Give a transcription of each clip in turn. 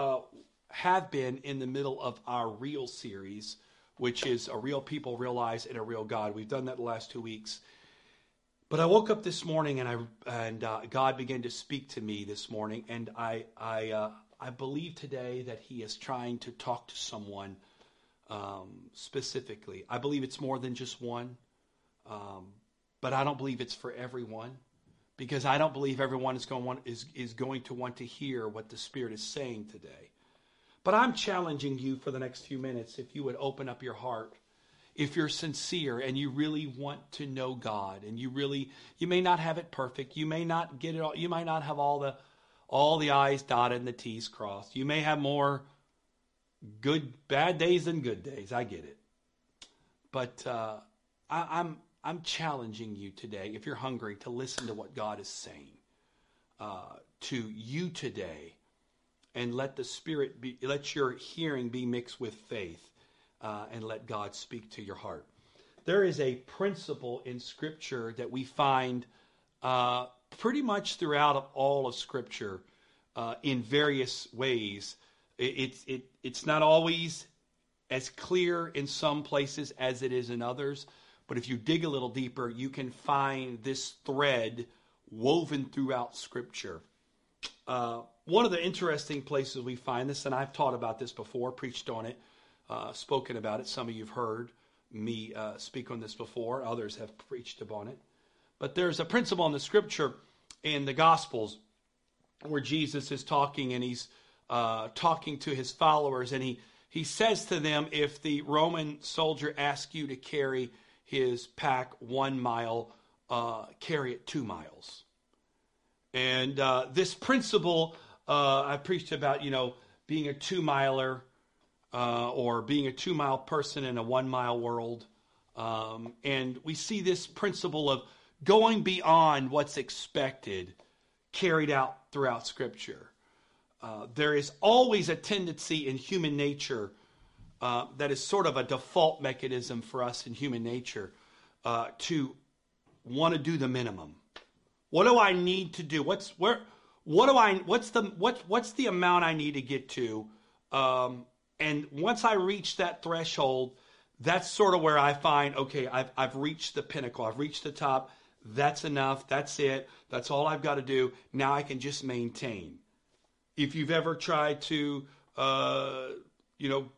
uh, have been in the middle of our real series, which is a real people, real lives, and a real God. We've done that the last two weeks. But I woke up this morning and I and uh, God began to speak to me this morning, and I I uh, I believe today that He is trying to talk to someone um, specifically. I believe it's more than just one, um, but I don't believe it's for everyone because I don't believe everyone is going, want, is, is going to want to hear what the Spirit is saying today. But I'm challenging you for the next few minutes if you would open up your heart. If you're sincere and you really want to know God and you really you may not have it perfect, you may not get it all you might not have all the all the I's dotted and the T's crossed. You may have more good bad days than good days. I get it. But uh, I, I'm I'm challenging you today, if you're hungry, to listen to what God is saying uh, to you today, and let the Spirit be, let your hearing be mixed with faith, uh, and let God speak to your heart. There is a principle in Scripture that we find uh, pretty much throughout all of Scripture uh, in various ways. It, it's it, it's not always as clear in some places as it is in others but if you dig a little deeper, you can find this thread woven throughout Scripture. Uh, one of the interesting places we find this, and I've taught about this before, preached on it, uh, spoken about it. Some of you have heard me uh, speak on this before, others have preached upon it. But there's a principle in the Scripture in the Gospels where Jesus is talking and he's uh, talking to his followers, and he, he says to them, If the Roman soldier asks you to carry his pack one mile, uh, carry it two miles. And uh, this principle uh, I preached about, you know, being a two miler uh, or being a two mile person in a one mile world. Um, and we see this principle of going beyond what's expected carried out throughout Scripture. Uh, there is always a tendency in human nature uh, that is sort of a default mechanism for us in human nature uh, to want to do the minimum. What do I need to do? What's where? What do I? What's the what? What's the amount I need to get to? Um, and once I reach that threshold, that's sort of where I find okay, I've I've reached the pinnacle. I've reached the top. That's enough. That's it. That's all I've got to do. Now I can just maintain. If you've ever tried to, uh, you know,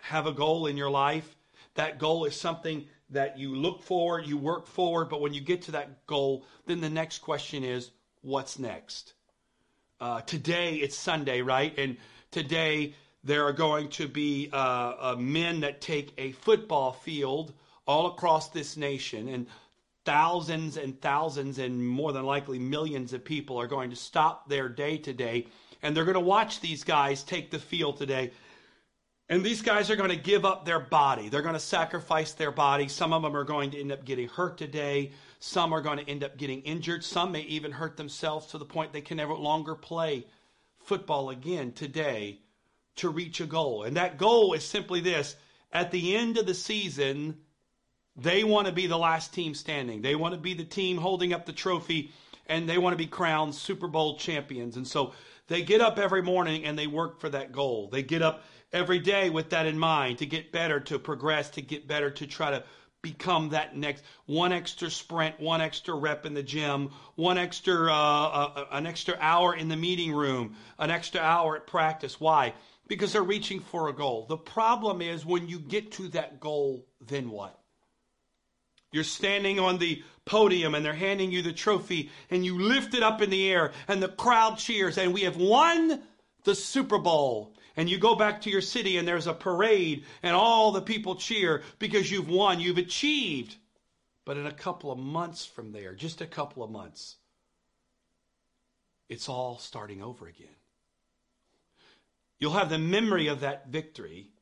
have a goal in your life, that goal is something that you look forward, you work forward, but when you get to that goal, then the next question is, what's next? Uh, today it's Sunday, right? And today there are going to be uh, uh, men that take a football field all across this nation, and thousands and thousands, and more than likely millions of people are going to stop their day today, and they're going to watch these guys take the field today and these guys are going to give up their body. They're going to sacrifice their body. Some of them are going to end up getting hurt today. Some are going to end up getting injured. Some may even hurt themselves to the point they can never longer play football again today to reach a goal. And that goal is simply this at the end of the season, they want to be the last team standing. They want to be the team holding up the trophy and they want to be crowned Super Bowl champions. And so they get up every morning and they work for that goal. They get up every day with that in mind to get better, to progress, to get better, to try to become that next one extra sprint, one extra rep in the gym, one extra uh, uh, an extra hour in the meeting room, an extra hour at practice. Why? Because they're reaching for a goal. The problem is when you get to that goal, then what? You're standing on the podium and they're handing you the trophy and you lift it up in the air and the crowd cheers and we have won the Super Bowl and you go back to your city and there's a parade and all the people cheer because you've won, you've achieved. But in a couple of months from there, just a couple of months, it's all starting over again. You'll have the memory of that victory.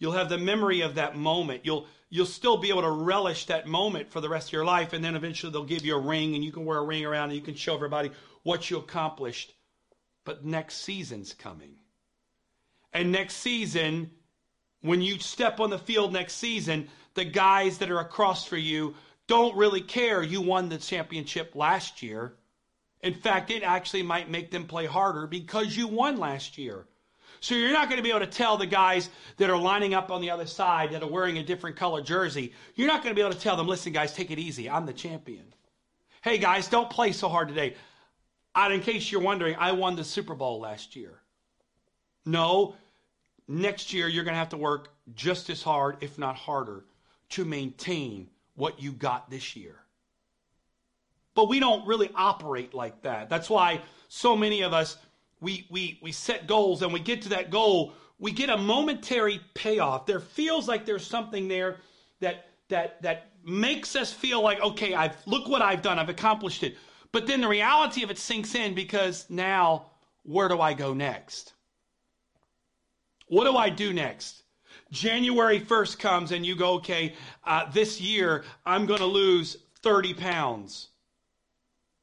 You'll have the memory of that moment. You'll you'll still be able to relish that moment for the rest of your life and then eventually they'll give you a ring and you can wear a ring around and you can show everybody what you accomplished. But next season's coming. And next season, when you step on the field next season, the guys that are across for you don't really care you won the championship last year. In fact, it actually might make them play harder because you won last year. So you're not going to be able to tell the guys that are lining up on the other side that are wearing a different color jersey, you're not going to be able to tell them, listen, guys, take it easy. I'm the champion. Hey, guys, don't play so hard today. And in case you're wondering, I won the Super Bowl last year. No, next year you're going to have to work just as hard, if not harder, to maintain what you got this year. But we don't really operate like that. That's why so many of us we we we set goals and we get to that goal, we get a momentary payoff. There feels like there's something there that that that makes us feel like okay, I've look what I've done. I've accomplished it. But then the reality of it sinks in because now where do I go next? What do I do next? January 1st comes and you go, okay, uh, this year I'm going to lose 30 pounds.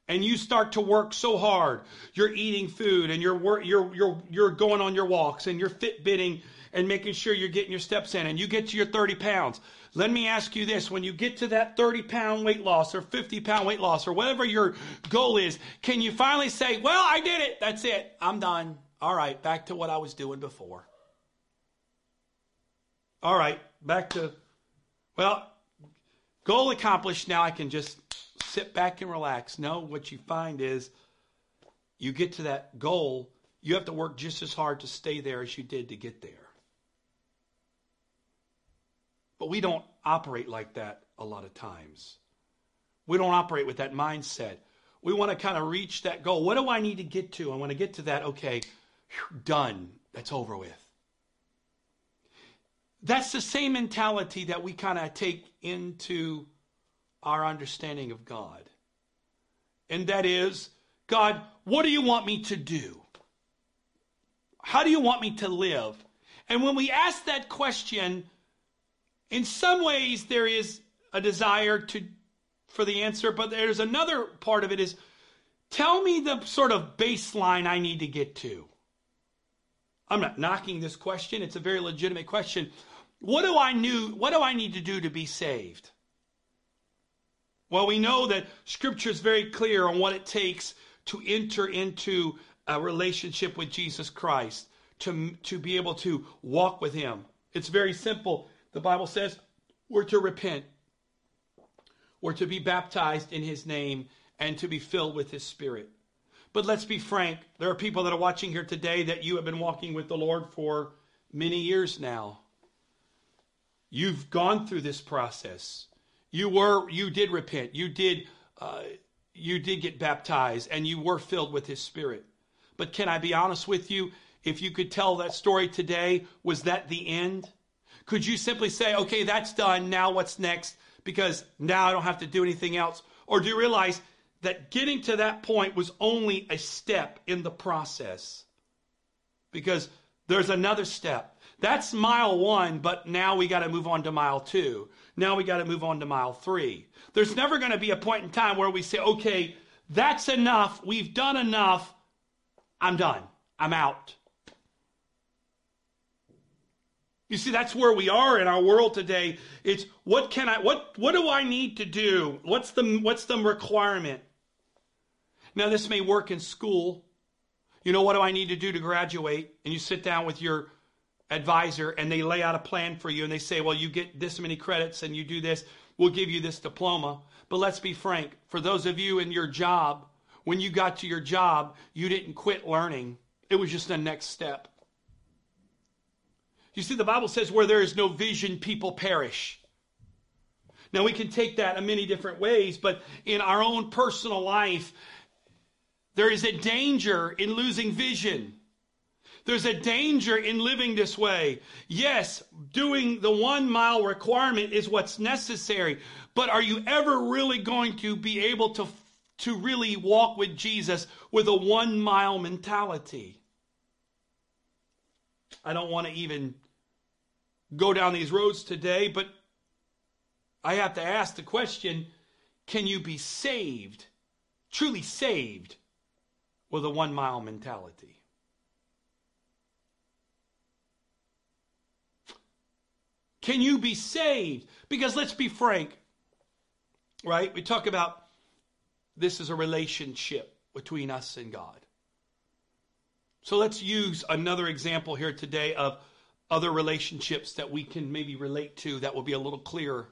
And you start to work so hard. You're eating food and you're, you're, you're, you're going on your walks and you're Fitbitting and making sure you're getting your steps in and you get to your 30 pounds. Let me ask you this when you get to that 30 pound weight loss or 50 pound weight loss or whatever your goal is, can you finally say, Well, I did it. That's it. I'm done. All right, back to what I was doing before. All right, back to, well, goal accomplished. Now I can just sit back and relax. No, what you find is you get to that goal, you have to work just as hard to stay there as you did to get there. But we don't operate like that a lot of times. We don't operate with that mindset. We want to kind of reach that goal. What do I need to get to? I want to get to that. Okay, done. That's over with. That's the same mentality that we kind of take into our understanding of God. And that is, God, what do you want me to do? How do you want me to live? And when we ask that question, in some ways there is a desire to for the answer, but there's another part of it is tell me the sort of baseline I need to get to. I'm not knocking this question. It's a very legitimate question. What do I knew, what do I need to do to be saved? Well, we know that scripture is very clear on what it takes to enter into a relationship with Jesus Christ, to, to be able to walk with him. It's very simple. The Bible says we're to repent, we're to be baptized in his name, and to be filled with his spirit. But let's be frank, there are people that are watching here today that you have been walking with the Lord for many years now. You've gone through this process. You were, you did repent. You did, uh, you did get baptized, and you were filled with His Spirit. But can I be honest with you? If you could tell that story today, was that the end? Could you simply say, okay, that's done. Now what's next? Because now I don't have to do anything else. Or do you realize that getting to that point was only a step in the process? Because there's another step. That's mile one, but now we got to move on to mile two. Now we got to move on to mile three. There's never going to be a point in time where we say, okay, that's enough. We've done enough. I'm done. I'm out. You see, that's where we are in our world today. It's what can I, what, what do I need to do? What's the, what's the requirement? Now, this may work in school. You know, what do I need to do to graduate? And you sit down with your advisor and they lay out a plan for you and they say, well, you get this many credits and you do this, we'll give you this diploma. But let's be frank, for those of you in your job, when you got to your job, you didn't quit learning. It was just the next step. You see, the Bible says where there is no vision, people perish. Now, we can take that in many different ways, but in our own personal life, there is a danger in losing vision. There's a danger in living this way. Yes, doing the one mile requirement is what's necessary, but are you ever really going to be able to, to really walk with Jesus with a one mile mentality? I don't want to even go down these roads today, but I have to ask the question can you be saved, truly saved, with a one mile mentality? Can you be saved? Because let's be frank, right? We talk about this is a relationship between us and God. So let's use another example here today of other relationships that we can maybe relate to that will be a little clearer.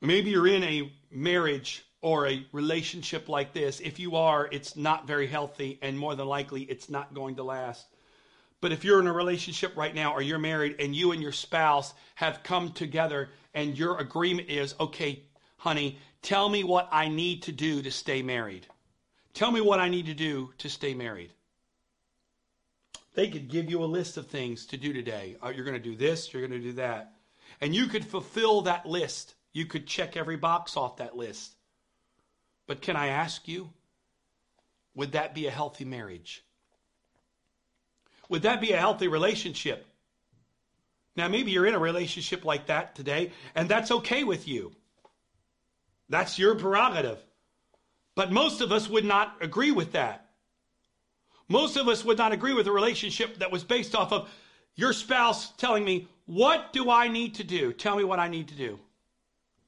Maybe you're in a marriage or a relationship like this. If you are, it's not very healthy, and more than likely, it's not going to last. But if you're in a relationship right now or you're married and you and your spouse have come together and your agreement is, okay, honey, tell me what I need to do to stay married. Tell me what I need to do to stay married. They could give you a list of things to do today. Uh, you're going to do this, you're going to do that. And you could fulfill that list. You could check every box off that list. But can I ask you, would that be a healthy marriage? Would that be a healthy relationship? Now, maybe you're in a relationship like that today, and that's okay with you. That's your prerogative. But most of us would not agree with that. Most of us would not agree with a relationship that was based off of your spouse telling me, What do I need to do? Tell me what I need to do.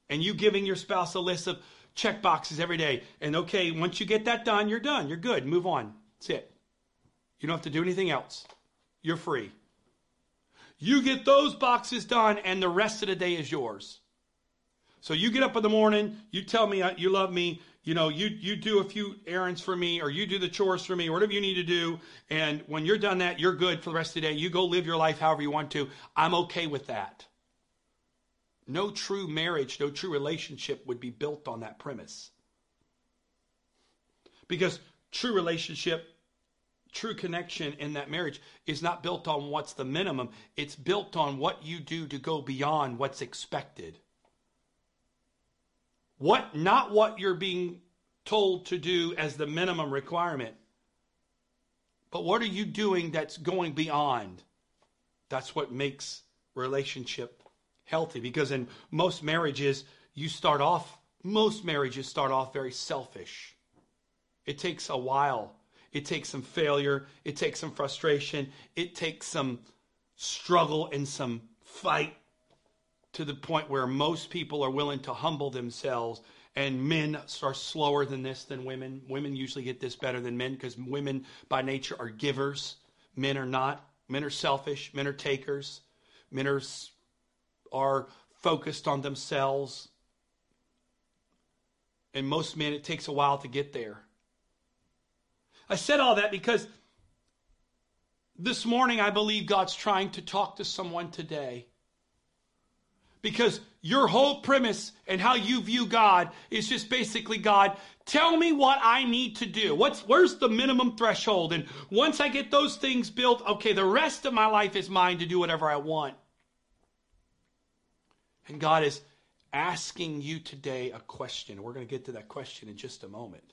And you giving your spouse a list of check boxes every day. And okay, once you get that done, you're done. You're good. Move on. That's it. You don't have to do anything else. You're free. You get those boxes done, and the rest of the day is yours. So you get up in the morning, you tell me uh, you love me, you know, you you do a few errands for me, or you do the chores for me, or whatever you need to do, and when you're done that, you're good for the rest of the day. You go live your life however you want to. I'm okay with that. No true marriage, no true relationship would be built on that premise. Because true relationship true connection in that marriage is not built on what's the minimum, it's built on what you do to go beyond what's expected. What not what you're being told to do as the minimum requirement. But what are you doing that's going beyond? That's what makes relationship healthy because in most marriages you start off most marriages start off very selfish. It takes a while it takes some failure. It takes some frustration. It takes some struggle and some fight to the point where most people are willing to humble themselves. And men are slower than this than women. Women usually get this better than men because women by nature are givers. Men are not. Men are selfish. Men are takers. Men are, are focused on themselves. And most men, it takes a while to get there. I said all that because this morning I believe God's trying to talk to someone today. Because your whole premise and how you view God is just basically God, tell me what I need to do. What's where's the minimum threshold? And once I get those things built, okay, the rest of my life is mine to do whatever I want. And God is asking you today a question. We're going to get to that question in just a moment.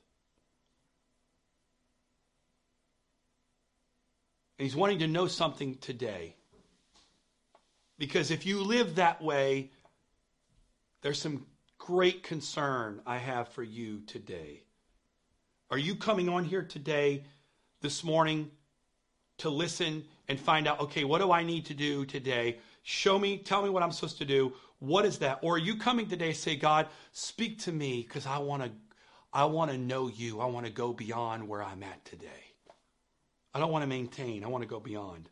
He's wanting to know something today. Because if you live that way, there's some great concern I have for you today. Are you coming on here today, this morning, to listen and find out, okay, what do I need to do today? Show me, tell me what I'm supposed to do. What is that? Or are you coming today say, God, speak to me because I want to I want to know you. I want to go beyond where I'm at today. I don't want to maintain. I want to go beyond.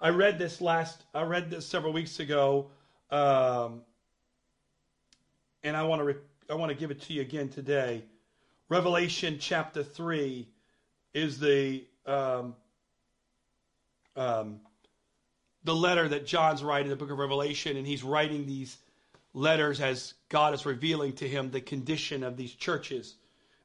I read this last. I read this several weeks ago, um, and I want to. Re- I want to give it to you again today. Revelation chapter three is the um, um, the letter that John's writing in the book of Revelation, and he's writing these letters as God is revealing to him the condition of these churches.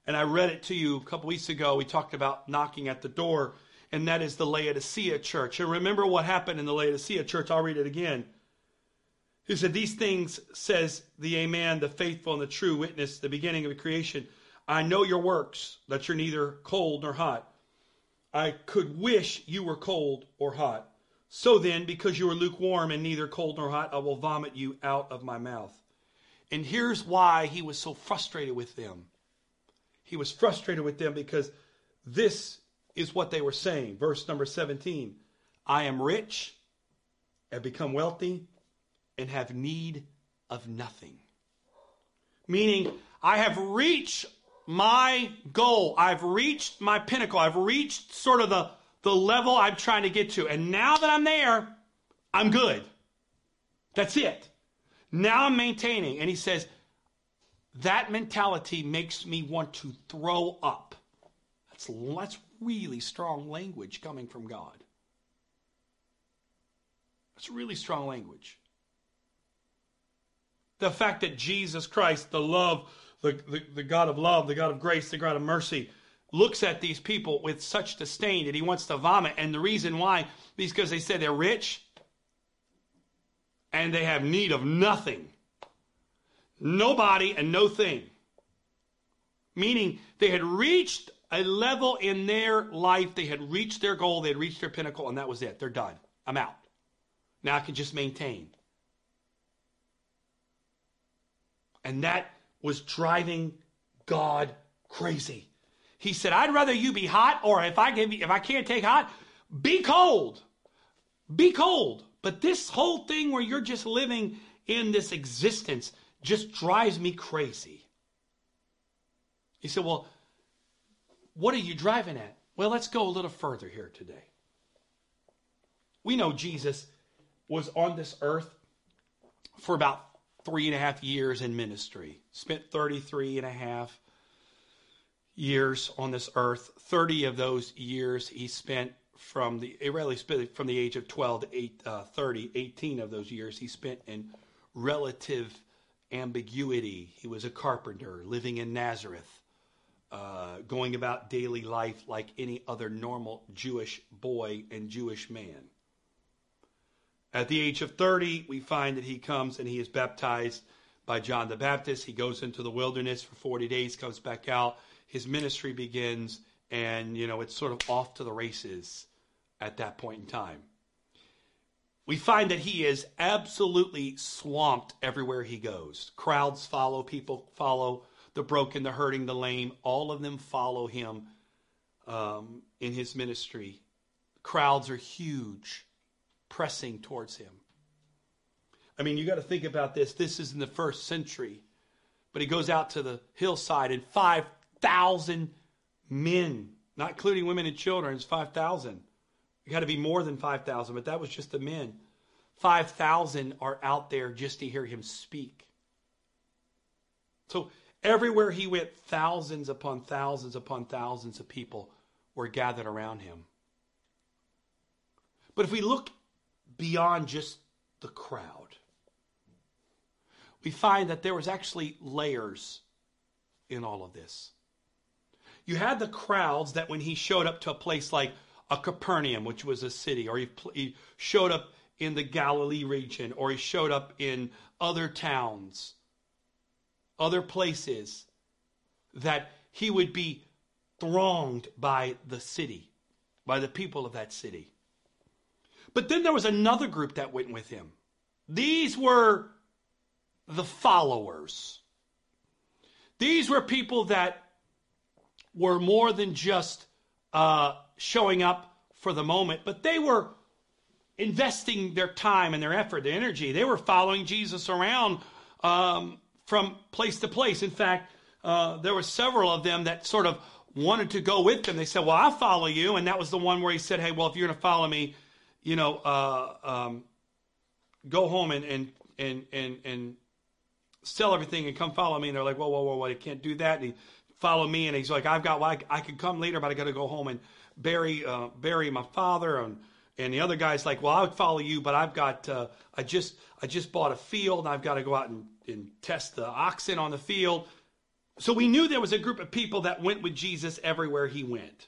And I read it to you a couple weeks ago. We talked about knocking at the door and that is the Laodicea church. And remember what happened in the Laodicea church. I'll read it again. He said, These things says the Amen, the faithful and the true witness, the beginning of the creation. I know your works, that you're neither cold nor hot. I could wish you were cold or hot. So then, because you are lukewarm and neither cold nor hot, I will vomit you out of my mouth. And here's why he was so frustrated with them. He was frustrated with them because this is what they were saying. Verse number 17 I am rich, have become wealthy, and have need of nothing. Meaning, I have reached my goal. I've reached my pinnacle. I've reached sort of the, the level I'm trying to get to. And now that I'm there, I'm good. That's it. Now I'm maintaining. And he says, that mentality makes me want to throw up. That's, that's really strong language coming from God. That's really strong language. The fact that Jesus Christ, the love, the, the, the God of love, the God of grace, the God of mercy, looks at these people with such disdain that he wants to vomit. And the reason why is because they said they're rich and they have need of nothing. Nobody and no thing. Meaning they had reached a level in their life, they had reached their goal, they had reached their pinnacle, and that was it. They're done. I'm out. Now I can just maintain. And that was driving God crazy. He said, I'd rather you be hot, or if I you, if I can't take hot, be cold. Be cold. But this whole thing where you're just living in this existence just drives me crazy. He said, Well, what are you driving at? Well, let's go a little further here today. We know Jesus was on this earth for about three and a half years in ministry, spent 33 and a half years on this earth. 30 of those years he spent from the, really spent from the age of 12 to eight, uh, 30, 18 of those years he spent in relative ambiguity. He was a carpenter living in Nazareth, uh, going about daily life like any other normal Jewish boy and Jewish man. At the age of 30, we find that he comes and he is baptized by John the Baptist. He goes into the wilderness for 40 days, comes back out. His ministry begins, and, you know, it's sort of off to the races at that point in time. We find that he is absolutely swamped everywhere he goes. Crowds follow, people follow, the broken, the hurting, the lame, all of them follow him um, in his ministry. Crowds are huge pressing towards him. I mean, you got to think about this. This is in the first century, but he goes out to the hillside, and 5,000 men, not including women and children, it's 5,000. It got to be more than 5,000, but that was just the men. 5,000 are out there just to hear him speak. So everywhere he went, thousands upon thousands upon thousands of people were gathered around him. But if we look beyond just the crowd. We find that there was actually layers in all of this. You had the crowds that when he showed up to a place like a Capernaum, which was a city, or he, he showed up in the Galilee region, or he showed up in other towns, other places, that he would be thronged by the city, by the people of that city. But then there was another group that went with him. These were the followers. These were people that were more than just uh, showing up for the moment, but they were investing their time and their effort, their energy. They were following Jesus around um, from place to place. In fact, uh, there were several of them that sort of wanted to go with them. They said, Well, I'll follow you. And that was the one where he said, Hey, well, if you're going to follow me, you know, uh, um, go home and, and, and, and, and sell everything and come follow me. And they're like, whoa, whoa, whoa, whoa, I can't do that. And he follow me. And he's like, I've got, well, I, I could come later, but I got to go home and bury, uh, bury my father. And, and the other guy's like, well, I would follow you, but I've got, uh, I just, I just bought a field and I've got to go out and, and test the oxen on the field. So we knew there was a group of people that went with Jesus everywhere he went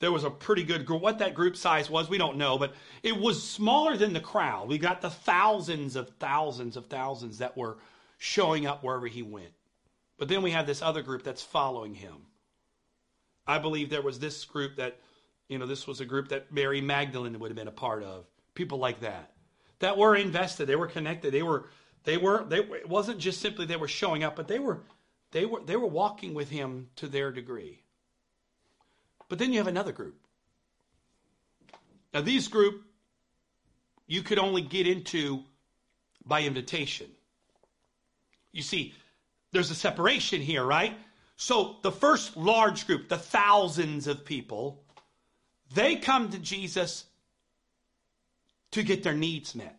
there was a pretty good group. What that group size was, we don't know, but it was smaller than the crowd. We got the thousands of thousands of thousands that were showing up wherever he went. But then we have this other group that's following him. I believe there was this group that, you know, this was a group that Mary Magdalene would have been a part of. People like that that were invested. They were connected. They were, they were, they. It wasn't just simply they were showing up, but they were, they were, they were walking with him to their degree. But then you have another group. Now, these group you could only get into by invitation. You see, there's a separation here, right? So the first large group, the thousands of people, they come to Jesus to get their needs met.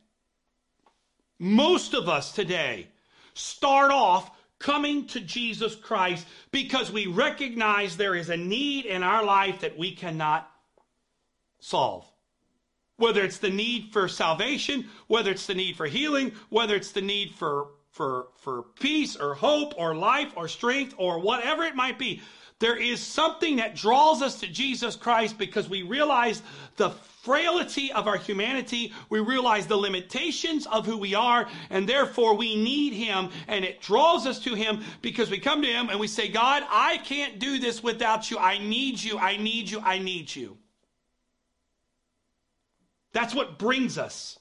Most of us today start off coming to Jesus Christ because we recognize there is a need in our life that we cannot solve. Whether it's the need for salvation, whether it's the need for healing, whether it's the need for, for, for peace or hope or life or strength or whatever it might be. There is something that draws us to Jesus Christ because we realize the frailty of our humanity. We realize the limitations of who we are, and therefore we need Him. And it draws us to Him because we come to Him and we say, God, I can't do this without you. I need you. I need you. I need you. That's what brings us.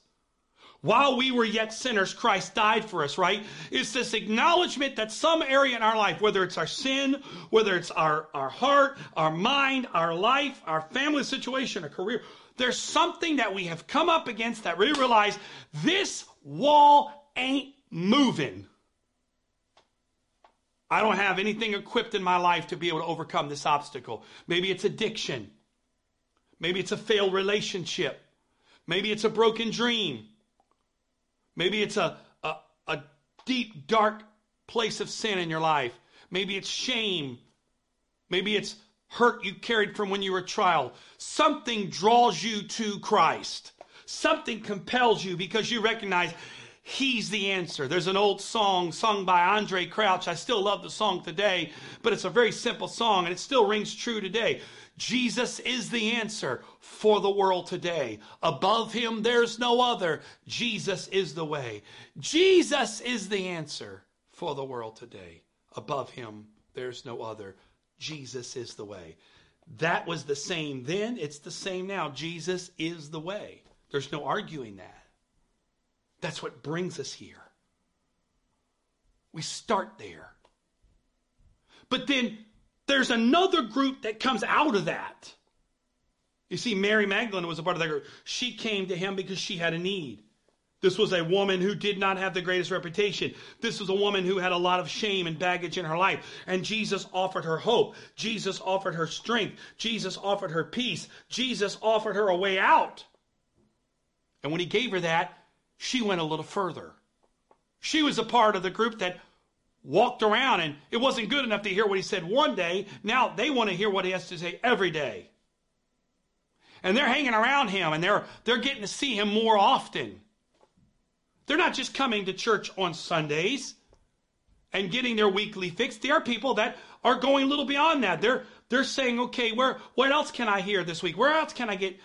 While we were yet sinners, Christ died for us, right? It's this acknowledgement that some area in our life, whether it's our sin, whether it's our, our heart, our mind, our life, our family situation, our career, there's something that we have come up against that we realize this wall ain't moving. I don't have anything equipped in my life to be able to overcome this obstacle. Maybe it's addiction. Maybe it's a failed relationship. Maybe it's a broken dream. Maybe it's a, a, a deep, dark place of sin in your life. Maybe it's shame. Maybe it's hurt you carried from when you were a child. Something draws you to Christ. Something compels you because you recognize He's the answer. There's an old song sung by Andraé Crouch. I still love the song today, but it's a very simple song and it still rings true today. Jesus is the answer for the world today. Above him, there's no other. Jesus is the way. Jesus is the answer for the world today. Above him, there's no other. Jesus is the way. That was the same then, it's the same now. Jesus is the way. There's no arguing that. That's what brings us here. We start there. But then there's another group that comes out of that. You see, Mary Magdalene was a part of that group. She came to him because she had a need. This was a woman who did not have the greatest reputation. This was a woman who had a lot of shame and baggage in her life. And Jesus offered her hope. Jesus offered her strength. Jesus offered her peace. Jesus offered her a way out. And when he gave her that, she went a little further. She was a part of the group that walked around and it wasn't good enough to hear what he said one day. Now they want to hear what he has to say every day. And they're hanging around him and they're, they're getting to see him more often. They're not just coming to church on Sundays and getting their weekly fix. There are people that are going a little beyond that. They're, they're saying, okay, where, what else can I hear this week? Where else can I get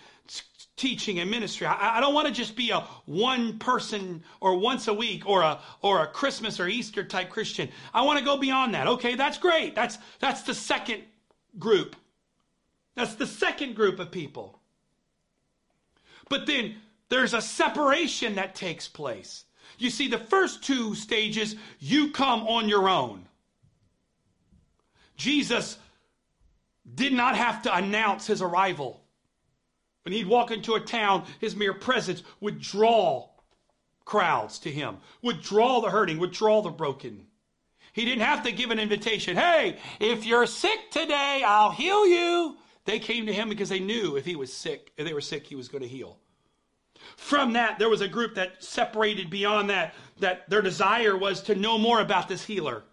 teaching and ministry. I, I don't want to just be a one person or once a week or a or a Christmas or Easter type Christian. I want to go beyond that. Okay, that's great. That's that's the second group. That's the second group of people. But then there's a separation that takes place. You see, the first two stages, you come on your own. Jesus did not have to announce his arrival. When he'd walk into a town, his mere presence would draw crowds to him, would draw the hurting, would draw the broken. He didn't have to give an invitation. Hey, if you're sick today, I'll heal you. They came to him because they knew if he was sick, if they were sick, he was going to heal. From that, there was a group that separated beyond that, that their desire was to know more about this healer.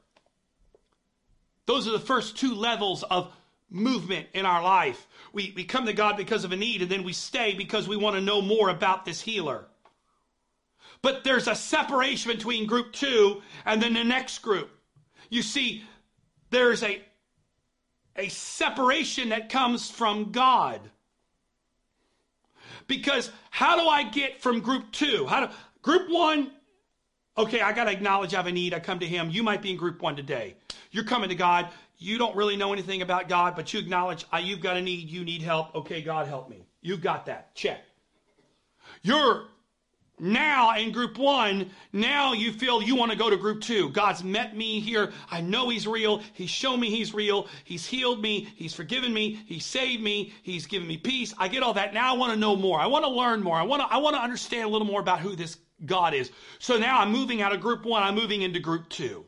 Those are the first two levels of movement in our life. We, we come to God because of a need, and then we stay because we want to know more about this healer. But there's a separation between group two and then the next group. You see, there's a, a separation that comes from God. Because how do I get from group two? How do group one? Okay, I got to acknowledge I have a need. I come to Him. You might be in group one today. You're coming to God you don't really know anything about God, but you acknowledge ah, you've got a need, you need help. Okay, God, help me. You've got that. Check. You're now in group one, now you feel you want to go to group two. God's met me here. I know He's real. He's shown me He's real. He's healed me. He's forgiven me. He saved me. He's given me peace. I get all that. Now I want to know more. I want to learn more. I want to, I want to understand a little more about who this God is. So now I'm moving out of group one. I'm moving into group two.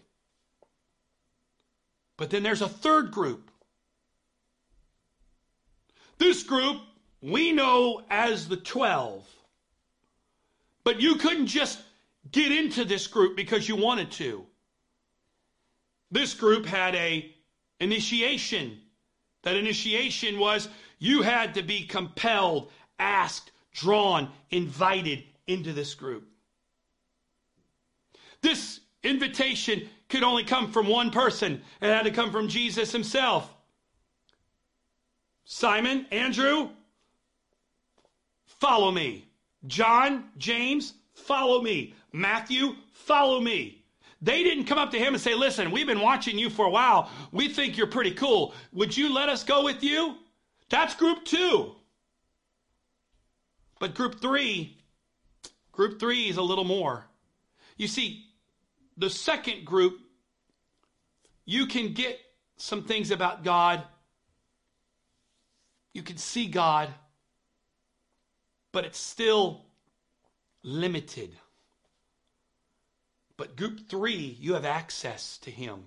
But then there's a third group. This group we know as the 12. But you couldn't just get into this group because you wanted to. This group had a initiation. That initiation was you had to be compelled, asked, drawn, invited into this group. This invitation could only come from one person. It had to come from Jesus himself. Simon, Andrew, follow me. John, James, follow me. Matthew, follow me. They didn't come up to him and say, Listen, we've been watching you for a while. We think you're pretty cool. Would you let us go with you? That's group two. But group three, group three is a little more. You see, the second group, you can get some things about God. You can see God, but it's still limited. But group three, you have access to Him.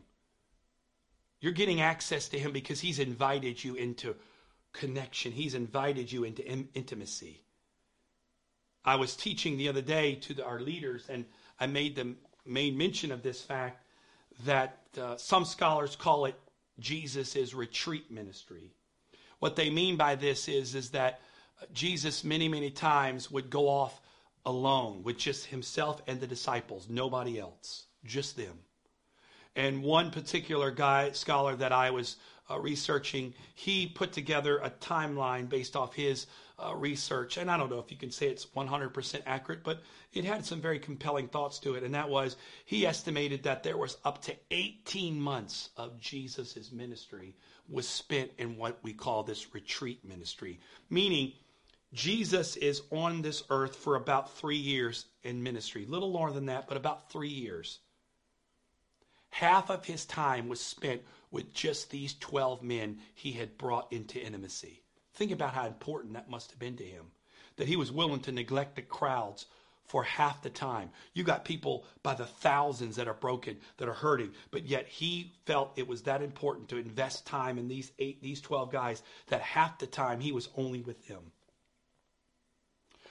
You're getting access to Him because He's invited you into connection, He's invited you into in- intimacy. I was teaching the other day to the, our leaders, and I made them made mention of this fact that uh, some scholars call it Jesus' retreat ministry. What they mean by this is, is that Jesus many, many times would go off alone with just himself and the disciples, nobody else, just them. And one particular guy, scholar that I was uh, researching, he put together a timeline based off his uh, research. And I don't know if you can say it's 100% accurate, but it had some very compelling thoughts to it. And that was he estimated that there was up to 18 months of Jesus' ministry was spent in what we call this retreat ministry, meaning Jesus is on this earth for about three years in ministry, little more than that, but about three years. Half of his time was spent with just these 12 men he had brought into intimacy. Think about how important that must have been to him, that he was willing to neglect the crowds for half the time. You got people by the thousands that are broken, that are hurting, but yet he felt it was that important to invest time in these eight, these 12 guys that half the time he was only with them.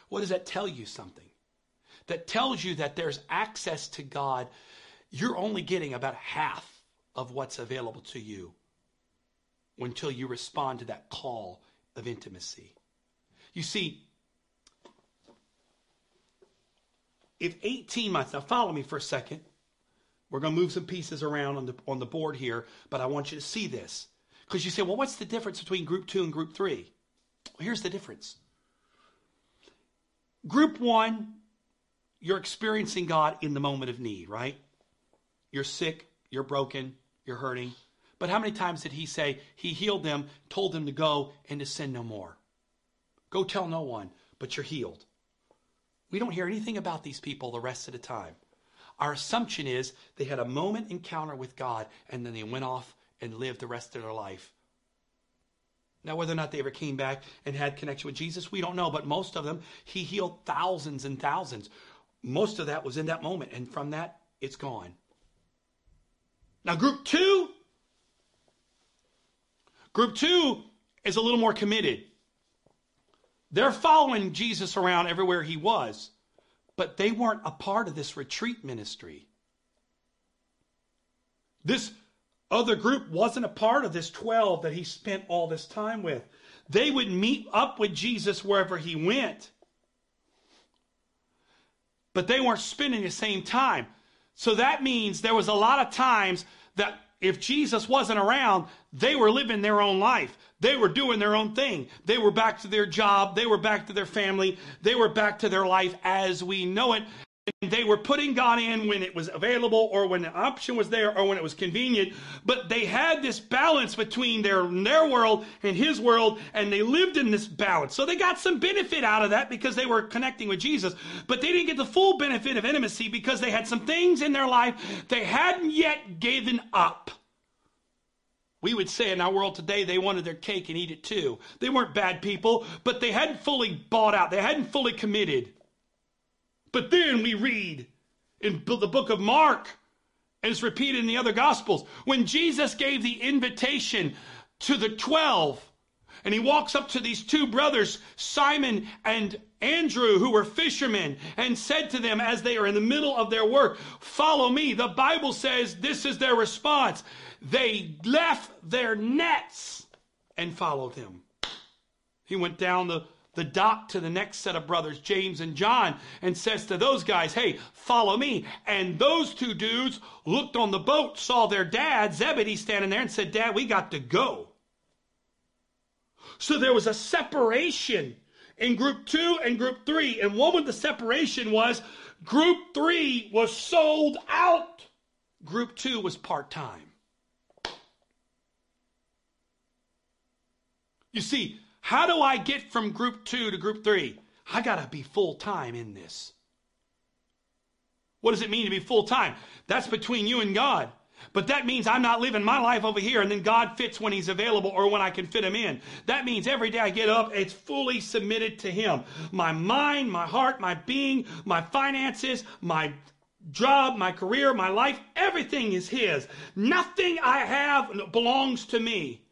What does that tell you something? That tells you that there's access to God. You're only getting about half of what's available to you until you respond to that call of intimacy. You see, if 18 months, now follow me for a second. We're going to move some pieces around on the, on the board here, but I want you to see this. Because you say, well, what's the difference between group two and group three? Well, here's the difference. Group one, you're experiencing God in the moment of need, right? You're sick, you're broken, you're hurting. But how many times did he say he healed them, told them to go and to sin no more? Go tell no one, but you're healed. We don't hear anything about these people the rest of the time. Our assumption is they had a moment encounter with God and then they went off and lived the rest of their life. Now, whether or not they ever came back and had connection with Jesus, we don't know. But most of them, he healed thousands and thousands. Most of that was in that moment. And from that, it's gone. Now, group two, group two is a little more committed. They're following Jesus around everywhere he was, but they weren't a part of this retreat ministry. This other group wasn't a part of this 12 that he spent all this time with. They would meet up with Jesus wherever he went, but they weren't spending the same time. So that means there was a lot of times that if Jesus wasn't around, they were living their own life. They were doing their own thing. They were back to their job. They were back to their family. They were back to their life as we know it. They were putting God in when it was available or when the option was there or when it was convenient. But they had this balance between their, their world and his world, and they lived in this balance. So they got some benefit out of that because they were connecting with Jesus. But they didn't get the full benefit of intimacy because they had some things in their life they hadn't yet given up. We would say in our world today, they wanted their cake and eat it too. They weren't bad people, but they hadn't fully bought out. They hadn't fully committed. But then we read in the book of Mark, And it's repeated in the other gospels. When Jesus gave the invitation to the 12, and he walks up to these two brothers, Simon and Andrew, who were fishermen, and said to them as they are in the middle of their work, Follow me. The Bible says this is their response. They left their nets and followed him. He went down the, the dock to the next set of brothers, James and John, and says to those guys, Hey, follow me. And those two dudes looked on the boat, saw their dad, Zebedee, standing there, and said, Dad, we got to go. So there was a separation in group two and group three. And one was the separation was group three was sold out, group two was part time. You see, how do I get from group two to group three? I got to be full time in this. What does it mean to be full time? That's between you and God. But that means I'm not living my life over here and then God fits when He's available or when I can fit Him in. That means every day I get up, it's fully submitted to Him. My mind, my heart, my being, my finances, my job, my career, my life, everything is His. Nothing I have belongs to me.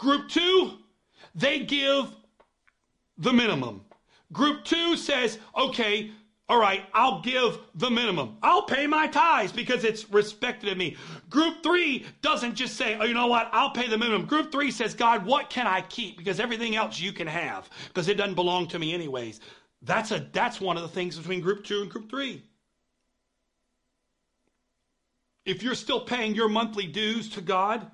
Group two, they give the minimum. Group two says, okay, all right, I'll give the minimum. I'll pay my tithes because it's respected of me. Group three doesn't just say, oh, you know what? I'll pay the minimum. Group three says, God, what can I keep? Because everything else you can have because it doesn't belong to me anyways. That's a, that's one of the things between group two and group three. If you're still paying your monthly dues to God,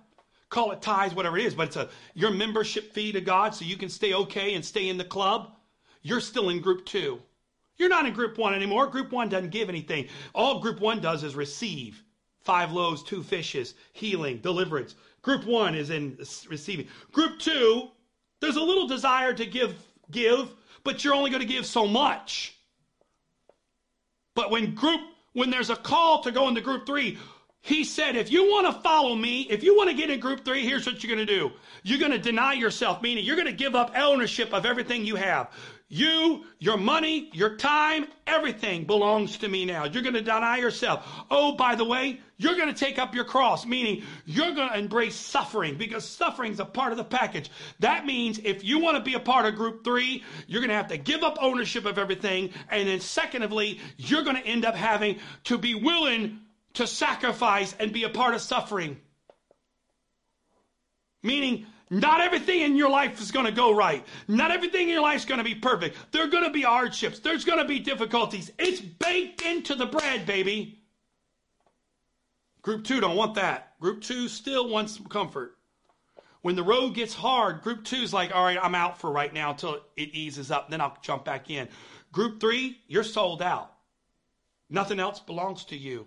call it tithes, whatever it is, but it's a, your membership fee to God so you can stay okay and stay in the club, you're still in group two. You're not in group one anymore. Group one doesn't give anything. All group one does is receive five loaves, two fishes, healing, deliverance. Group one is in receiving. Group two, there's a little desire to give, give, but you're only going to give so much. But when group, when there's a call to go into group three, he said, if you want to follow me, if you want to get in group three, here's what you're going to do. You're going to deny yourself, meaning you're going to give up ownership of everything you have. You, your money, your time, everything belongs to me now. You're going to deny yourself. Oh, by the way, you're going to take up your cross, meaning you're going to embrace suffering because suffering is a part of the package. That means if you want to be a part of group three, you're going to have to give up ownership of everything. And then, secondly, you're going to end up having to be willing to sacrifice and be a part of suffering. Meaning, not everything in your life is going to go right. Not everything in your life is going to be perfect. There are going to be hardships. There's going to be difficulties. It's baked into the bread, baby. Group two don't want that. Group two still wants comfort. When the road gets hard, group two is like, all right, I'm out for right now until it eases up. Then I'll jump back in. Group three, you're sold out. Nothing else belongs to you.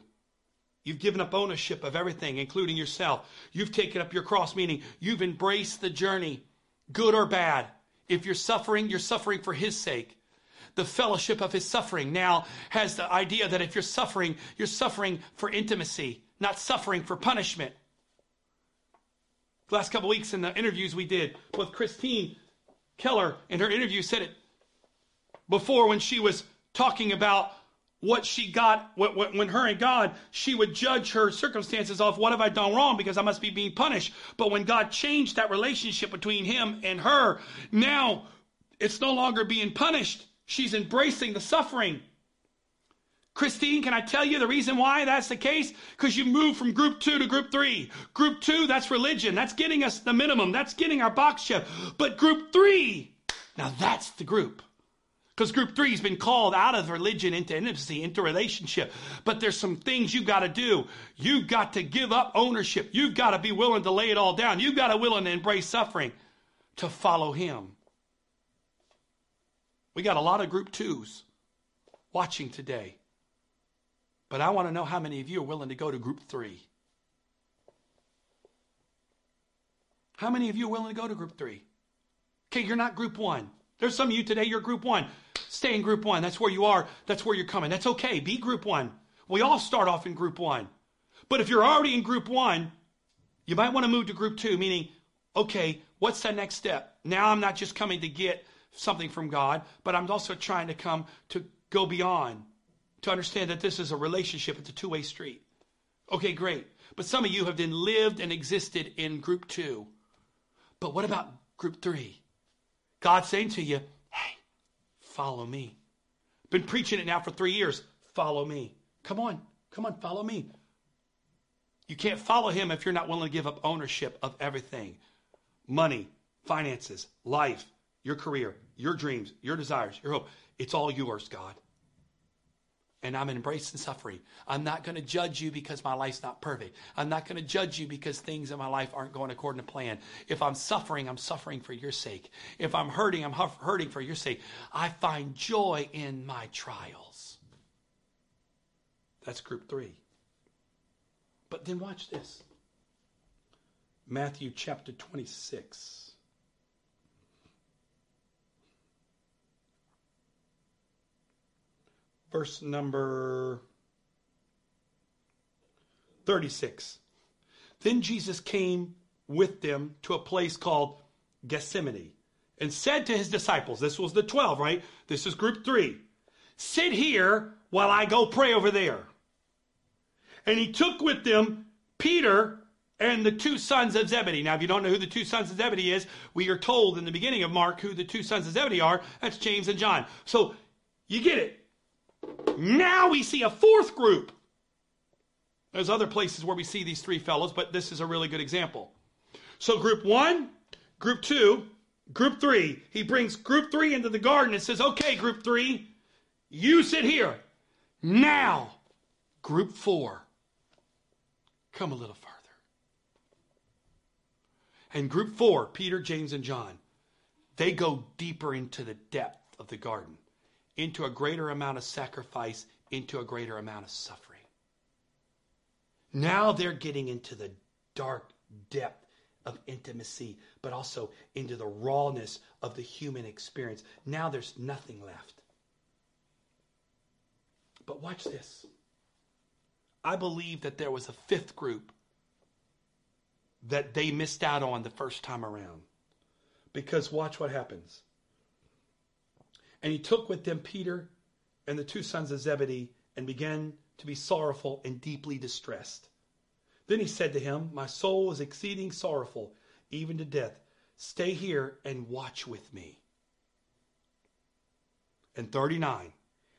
You've given up ownership of everything, including yourself. You've taken up your cross, meaning you've embraced the journey, good or bad. If you're suffering, you're suffering for His sake. The fellowship of His suffering now has the idea that if you're suffering, you're suffering for intimacy, not suffering for punishment. The last couple weeks in the interviews we did with Christine Keller, in her interview, said it before when she was talking about what she got when her and God, she would judge her circumstances off what have I done wrong because I must be being punished. But when God changed that relationship between him and her, now it's no longer being punished. She's embracing the suffering. Christine, can I tell you the reason why that's the case? Because you moved from group two to group three. Group two, that's religion. That's getting us the minimum. That's getting our box checked. But group three, now that's the group. Because group three has been called out of religion into intimacy, into relationship. But there's some things you've got to do. You've got to give up ownership. You've got to be willing to lay it all down. You've got to be willing to embrace suffering to follow him. We got a lot of group twos watching today. But I want to know how many of you are willing to go to group three. How many of you are willing to go to group three? Okay, you're not group one. There's some of you today, you're group one. Stay in group one. That's where you are. That's where you're coming. That's okay. Be group one. We all start off in group one. But if you're already in group one, you might want to move to group two, meaning, okay, what's the next step? Now I'm not just coming to get something from God, but I'm also trying to come to go beyond. to understand that this is a relationship, it's a two way street. Okay, great. But some of you have then lived and existed in group two. But what about group three? God's saying to you, follow me. Been preaching it now for three years. Follow me. Come on, come on, follow me. You can't follow him if you're not willing to give up ownership of everything money, finances, life, your career, your dreams, your desires, your hope. It's all yours, God. And I'm embracing suffering. I'm not going to judge you because my life's not perfect. I'm not going to judge you because things in my life aren't going according to plan. If I'm suffering, I'm suffering for your sake. If I'm hurting, I'm hurting for your sake. I find joy in my trials. That's group three. But then watch this Matthew chapter 26. Verse number 36. Then Jesus came with them to a place called Gethsemane and said to his disciples, This was the 12, right? This is group three. Sit here while I go pray over there. And he took with them Peter and the two sons of Zebedee. Now, if you don't know who the two sons of Zebedee is, we are told in the beginning of Mark who the two sons of Zebedee are. That's James and John. So you get it. Now we see a fourth group. There's other places where we see these three fellows, but this is a really good example. So, group one, group two, group three. He brings group three into the garden and says, Okay, group three, you sit here. Now, group four, come a little farther. And group four, Peter, James, and John, they go deeper into the depth of the garden into a greater amount of sacrifice, into a greater amount of suffering. Now they're getting into the dark depth of intimacy, but also into the rawness of the human experience. Now there's nothing left. But watch this. I believe that there was a fifth group that they missed out on the first time around. Because watch what happens. And he took with them Peter and the two sons of Zebedee and began to be sorrowful and deeply distressed. Then he said to him, My soul is exceeding sorrowful, even to death. Stay here and watch with me. And 39,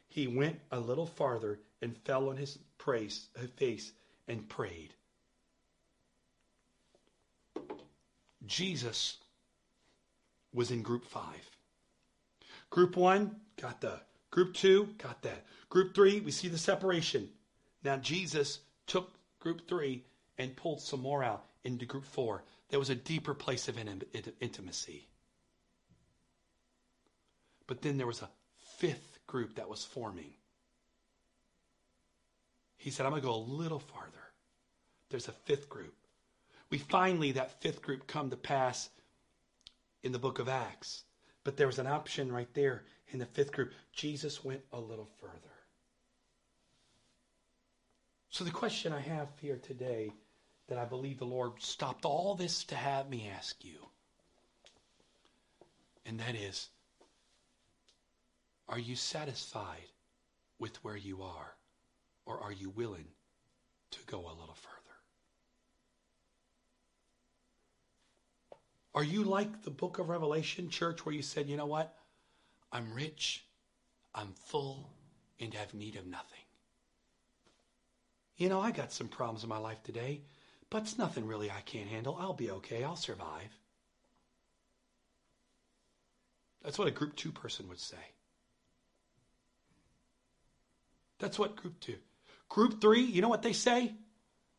he went a little farther and fell on his praise, uh, face and prayed. Jesus was in group five. Group one, got that. Group two, got that. Group three, we see the separation. Now, Jesus took group three and pulled some more out into group four. There was a deeper place of intimacy. But then there was a fifth group that was forming. He said, I'm going to go a little farther. There's a fifth group. We finally, that fifth group, come to pass in the book of Acts. But there was an option right there in the fifth group. Jesus went a little further. So, the question I have here today that I believe the Lord stopped all this to have me ask you, and that is Are you satisfied with where you are, or are you willing to go a little further? Are you like the book of Revelation, church, where you said, you know what? I'm rich, I'm full, and have need of nothing. You know, I got some problems in my life today, but it's nothing really I can't handle. I'll be okay. I'll survive. That's what a group two person would say. That's what group two. Group three, you know what they say?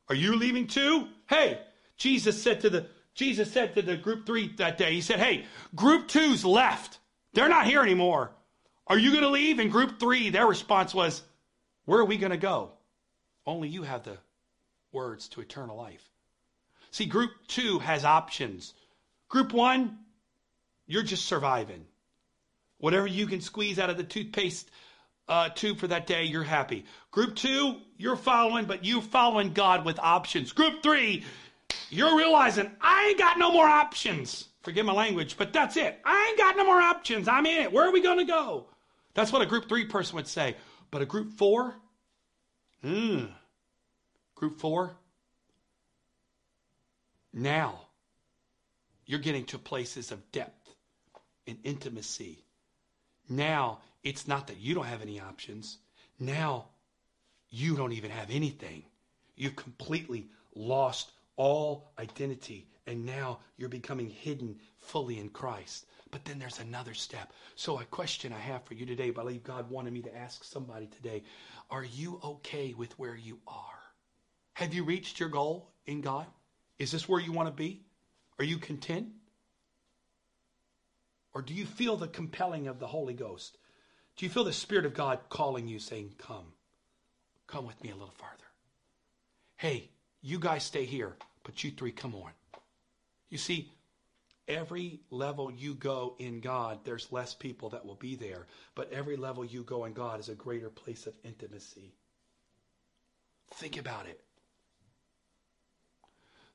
Are you leaving too? Hey, Jesus said to the Jesus said to the group three that day, He said, Hey, group two's left. They're not here anymore. Are you going to leave? And group three, their response was, Where are we going to go? Only you have the words to eternal life. See, group two has options. Group one, you're just surviving. Whatever you can squeeze out of the toothpaste uh, tube for that day, you're happy. Group two, you're following, but you're following God with options. Group three, you're realizing I ain't got no more options. Forgive my language, but that's it. I ain't got no more options. I'm in it. Where are we going to go? That's what a group three person would say. But a group four, mm, group four, now you're getting to places of depth and intimacy. Now it's not that you don't have any options. Now you don't even have anything. You've completely lost all identity, and now you're becoming hidden fully in Christ. But then there's another step. So, a question I have for you today, I believe God wanted me to ask somebody today Are you okay with where you are? Have you reached your goal in God? Is this where you want to be? Are you content? Or do you feel the compelling of the Holy Ghost? Do you feel the Spirit of God calling you, saying, Come, come with me a little farther? Hey, you guys stay here, but you three come on. You see, every level you go in God, there's less people that will be there. But every level you go in God is a greater place of intimacy. Think about it.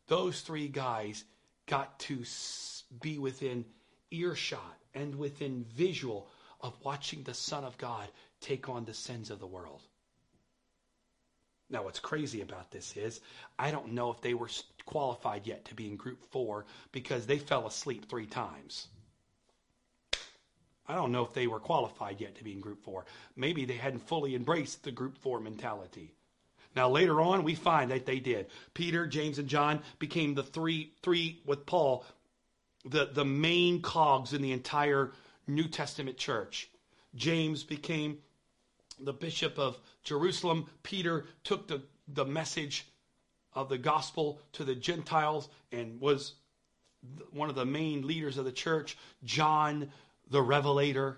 Those three guys got to be within earshot and within visual of watching the Son of God take on the sins of the world. Now, what's crazy about this is I don't know if they were qualified yet to be in group four because they fell asleep three times. I don't know if they were qualified yet to be in group four. Maybe they hadn't fully embraced the group four mentality. Now later on we find that they did. Peter, James, and John became the three three with Paul, the, the main cogs in the entire New Testament church. James became the bishop of Jerusalem. Peter took the, the message of the gospel to the Gentiles and was one of the main leaders of the church. John, the revelator.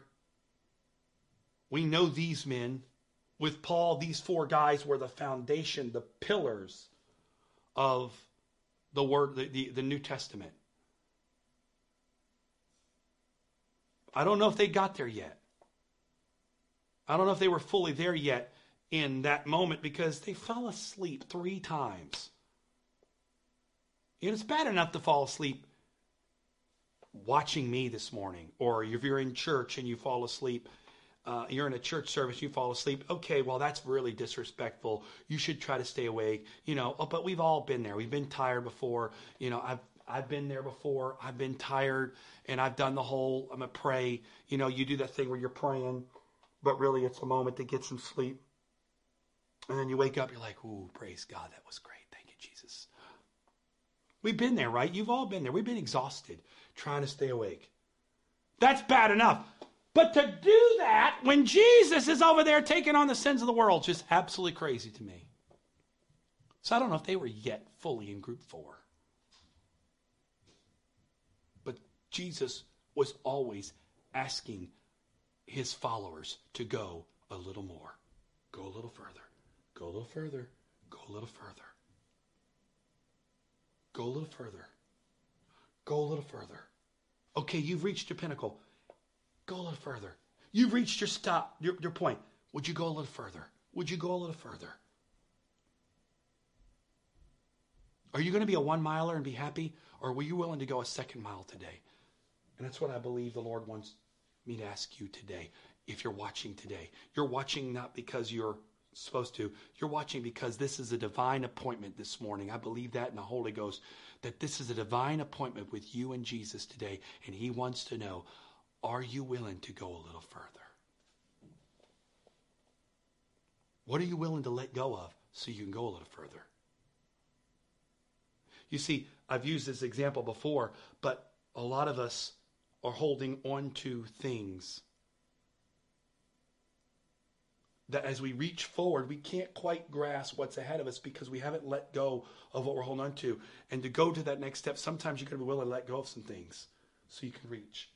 We know these men. With Paul, these four guys were the foundation, the pillars of the word, the, the, the New Testament. I don't know if they got there yet. I don't know if they were fully there yet in that moment because they fell asleep three times. And it's bad enough to fall asleep watching me this morning, or if you're in church and you fall asleep, uh, you're in a church service, you fall asleep. Okay, well, that's really disrespectful. You should try to stay awake. You know, oh, but we've all been there. We've been tired before. You know, I've I've been there before. I've been tired, and I've done the whole. I'm a pray. You know, you do that thing where you're praying but really it's a moment to get some sleep. And then you wake up, you're like, ooh, praise God, that was great. Thank you, Jesus. We've been there, right? You've all been there. We've been exhausted trying to stay awake. That's bad enough. But to do that when Jesus is over there taking on the sins of the world, just absolutely crazy to me. So I don't know if they were yet fully in group four. But Jesus was always asking his followers to go a little more. Go a little further. Go a little further. Go a little further. Go a little further. Go a little further. Okay, you've reached your pinnacle. Go a little further. You've reached your stop, your, your point. Would you go a little further? Would you go a little further? Are you going to be a one miler and be happy? Or were you willing to go a second mile today? And that's what I believe the Lord wants me to ask you today if you're watching today. You're watching not because you're supposed to. You're watching because this is a divine appointment this morning. I believe that in the Holy Ghost, that this is a divine appointment with you and Jesus today. And He wants to know are you willing to go a little further? What are you willing to let go of so you can go a little further? You see, I've used this example before, but a lot of us are holding on to things that as we reach forward, we can't quite grasp what's ahead of us because we haven't let go of what we're holding on to. And to go to that next step, sometimes you're going to be willing to let go of some things so you can reach.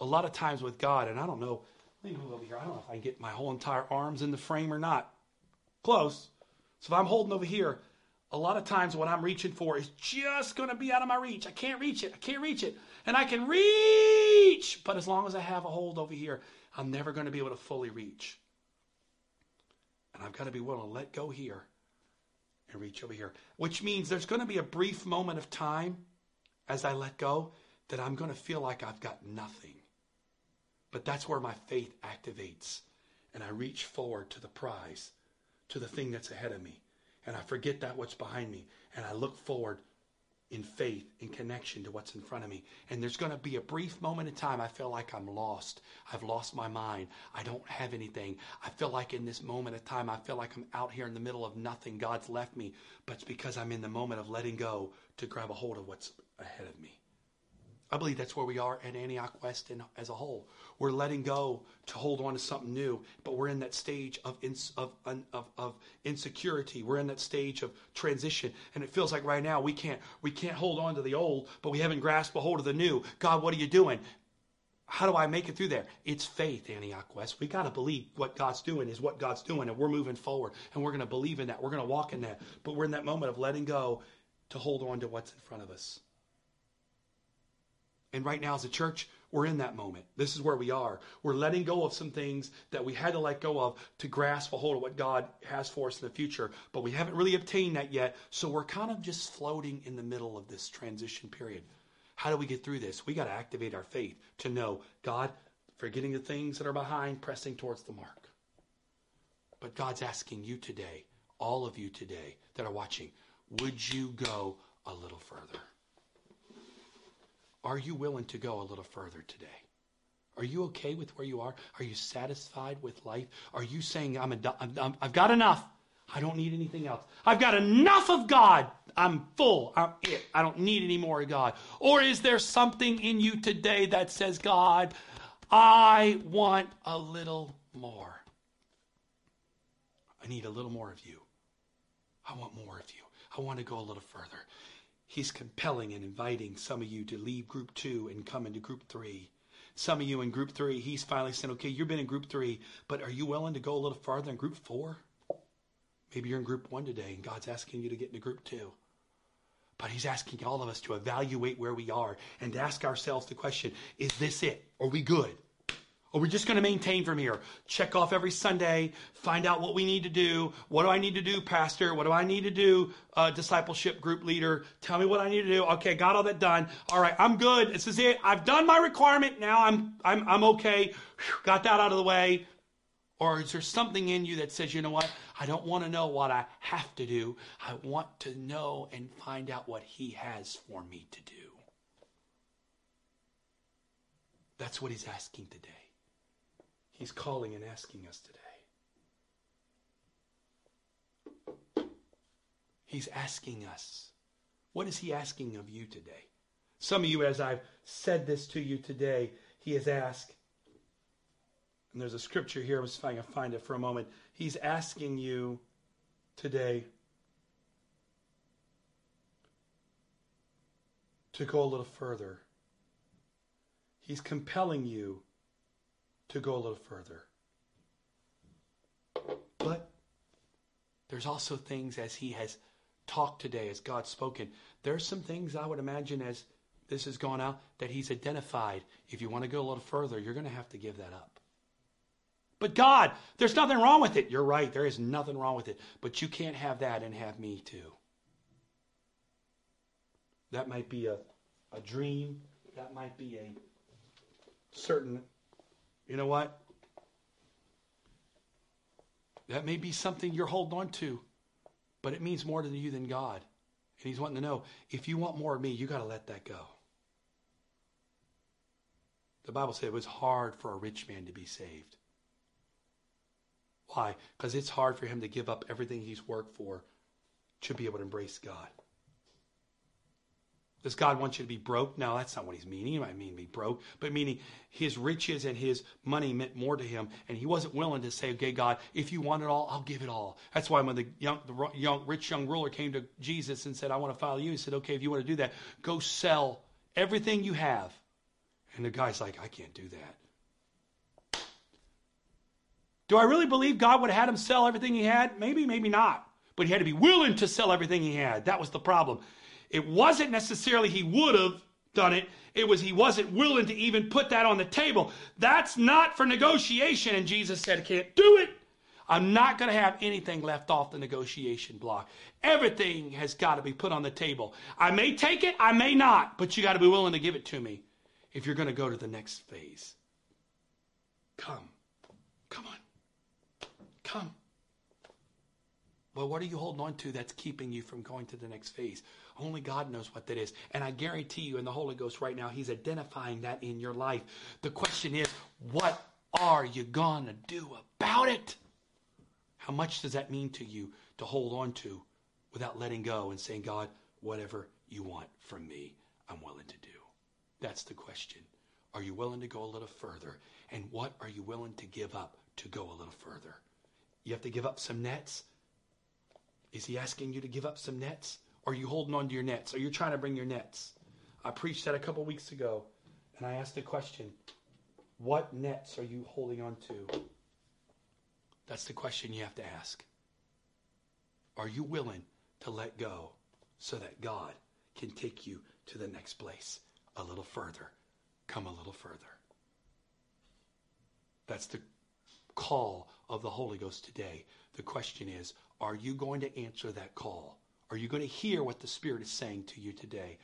A lot of times with God, and I don't know, let me move over here. I don't know if I can get my whole entire arms in the frame or not. Close. So if I'm holding over here, a lot of times what I'm reaching for is just going to be out of my reach. I can't reach it. I can't reach it and I can reach. But as long as I have a hold over here, I'm never going to be able to fully reach. And I've got to be willing to let go here and reach over here, which means there's going to be a brief moment of time as I let go that I'm going to feel like I've got nothing. But that's where my faith activates. and I reach forward to the prize, to the thing that's ahead of me. And I forget that what's behind me. And I look forward in faith, in connection to what's in front of me. And there's going to be a brief moment in time I feel like I'm lost. I've lost my mind. I don't have anything. I feel like in this moment of time, I feel like I'm out here in the middle of nothing. God's left me. But it's because I'm in the moment of letting go to grab a hold of what's ahead of me. I believe that's where we are at Antioch West and as a whole. We're letting go to hold on to something new, but we're in that stage of, ins- of, of, of insecurity. We're in that stage of transition, and it feels like right now we can't we can't hold on to the old, but we haven't grasped a hold of the new. God, what are you doing? How do I make it through there? It's faith, Antioch West. We got to believe what God's doing is what God's doing, and we're moving forward, and we're going to believe in that. We're going to walk in that, but we're in that moment of letting go to hold on to what's in front of us. And right now, as a church, we're in that moment. This is where we are. We're letting go of some things that we had to let go of to grasp a hold of what God has for us in the future, but we haven't really obtained that yet. So we're kind of just floating in the middle of this transition period. How do we get through this? We got to activate our faith to know God, forgetting the things that are behind, pressing towards the mark. But God's asking you today, all of you today that are watching, would you go a little further? Are you willing to go a little further today? Are you okay with where you are? Are you satisfied with life? Are you saying, I'm, a, I'm I've got enough. I don't need anything else. I've got enough of God. I'm full. I'm it. I don't need any more of God. Or is there something in you today that says, God, I want a little more? I need a little more of you. I want more of you. I want to go a little further. He's compelling and inviting some of you to leave group two and come into group three. Some of you in group three, he's finally saying, okay, you've been in group three, but are you willing to go a little farther in group four? Maybe you're in group one today and God's asking you to get into group two. But he's asking all of us to evaluate where we are and to ask ourselves the question, is this it? Are we good? Or we're just going to maintain from here. Check off every Sunday, find out what we need to do. What do I need to do, Pastor? What do I need to do, uh, discipleship group leader? Tell me what I need to do. Okay, got all that done. All right, I'm good. This is it. I've done my requirement. Now I'm I'm I'm okay. Whew, got that out of the way. Or is there something in you that says, you know what? I don't want to know what I have to do. I want to know and find out what He has for me to do. That's what He's asking today. He's calling and asking us today. He's asking us. What is he asking of you today? Some of you, as I've said this to you today, he has asked, and there's a scripture here, I'm just trying to find it for a moment. He's asking you today to go a little further. He's compelling you to go a little further. But there's also things as he has talked today, as God's spoken. There's some things I would imagine as this has gone out that he's identified. If you want to go a little further, you're going to have to give that up. But God, there's nothing wrong with it. You're right, there is nothing wrong with it. But you can't have that and have me too. That might be a, a dream. That might be a certain you know what? That may be something you're holding on to, but it means more to you than God. And He's wanting to know if you want more of me, you got to let that go. The Bible said it was hard for a rich man to be saved. Why? Because it's hard for him to give up everything he's worked for to be able to embrace God. Does God want you to be broke? No, that's not what he's meaning. He might mean be broke, but meaning his riches and his money meant more to him, and he wasn't willing to say, "Okay, God, if you want it all, I'll give it all." That's why when the young, the young, rich young ruler came to Jesus and said, "I want to follow you," he said, "Okay, if you want to do that, go sell everything you have." And the guy's like, "I can't do that." Do I really believe God would have had him sell everything he had? Maybe, maybe not. But he had to be willing to sell everything he had. That was the problem. It wasn't necessarily he would have done it. It was he wasn't willing to even put that on the table. That's not for negotiation. And Jesus said, I can't do it. I'm not going to have anything left off the negotiation block. Everything has got to be put on the table. I may take it, I may not, but you got to be willing to give it to me if you're going to go to the next phase. Come. Come on. Come. Well, what are you holding on to that's keeping you from going to the next phase? Only God knows what that is. And I guarantee you, in the Holy Ghost right now, He's identifying that in your life. The question is, what are you going to do about it? How much does that mean to you to hold on to without letting go and saying, God, whatever you want from me, I'm willing to do? That's the question. Are you willing to go a little further? And what are you willing to give up to go a little further? You have to give up some nets? Is he asking you to give up some nets? Are you holding on to your nets? Are you trying to bring your nets? I preached that a couple weeks ago, and I asked the question What nets are you holding on to? That's the question you have to ask. Are you willing to let go so that God can take you to the next place a little further? Come a little further. That's the call of the Holy Ghost today. The question is are you going to answer that call? Are you going to hear what the Spirit is saying to you today?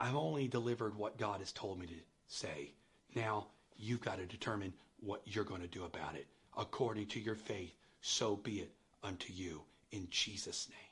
I've only delivered what God has told me to say. Now you've got to determine what you're going to do about it. According to your faith, so be it unto you in Jesus' name.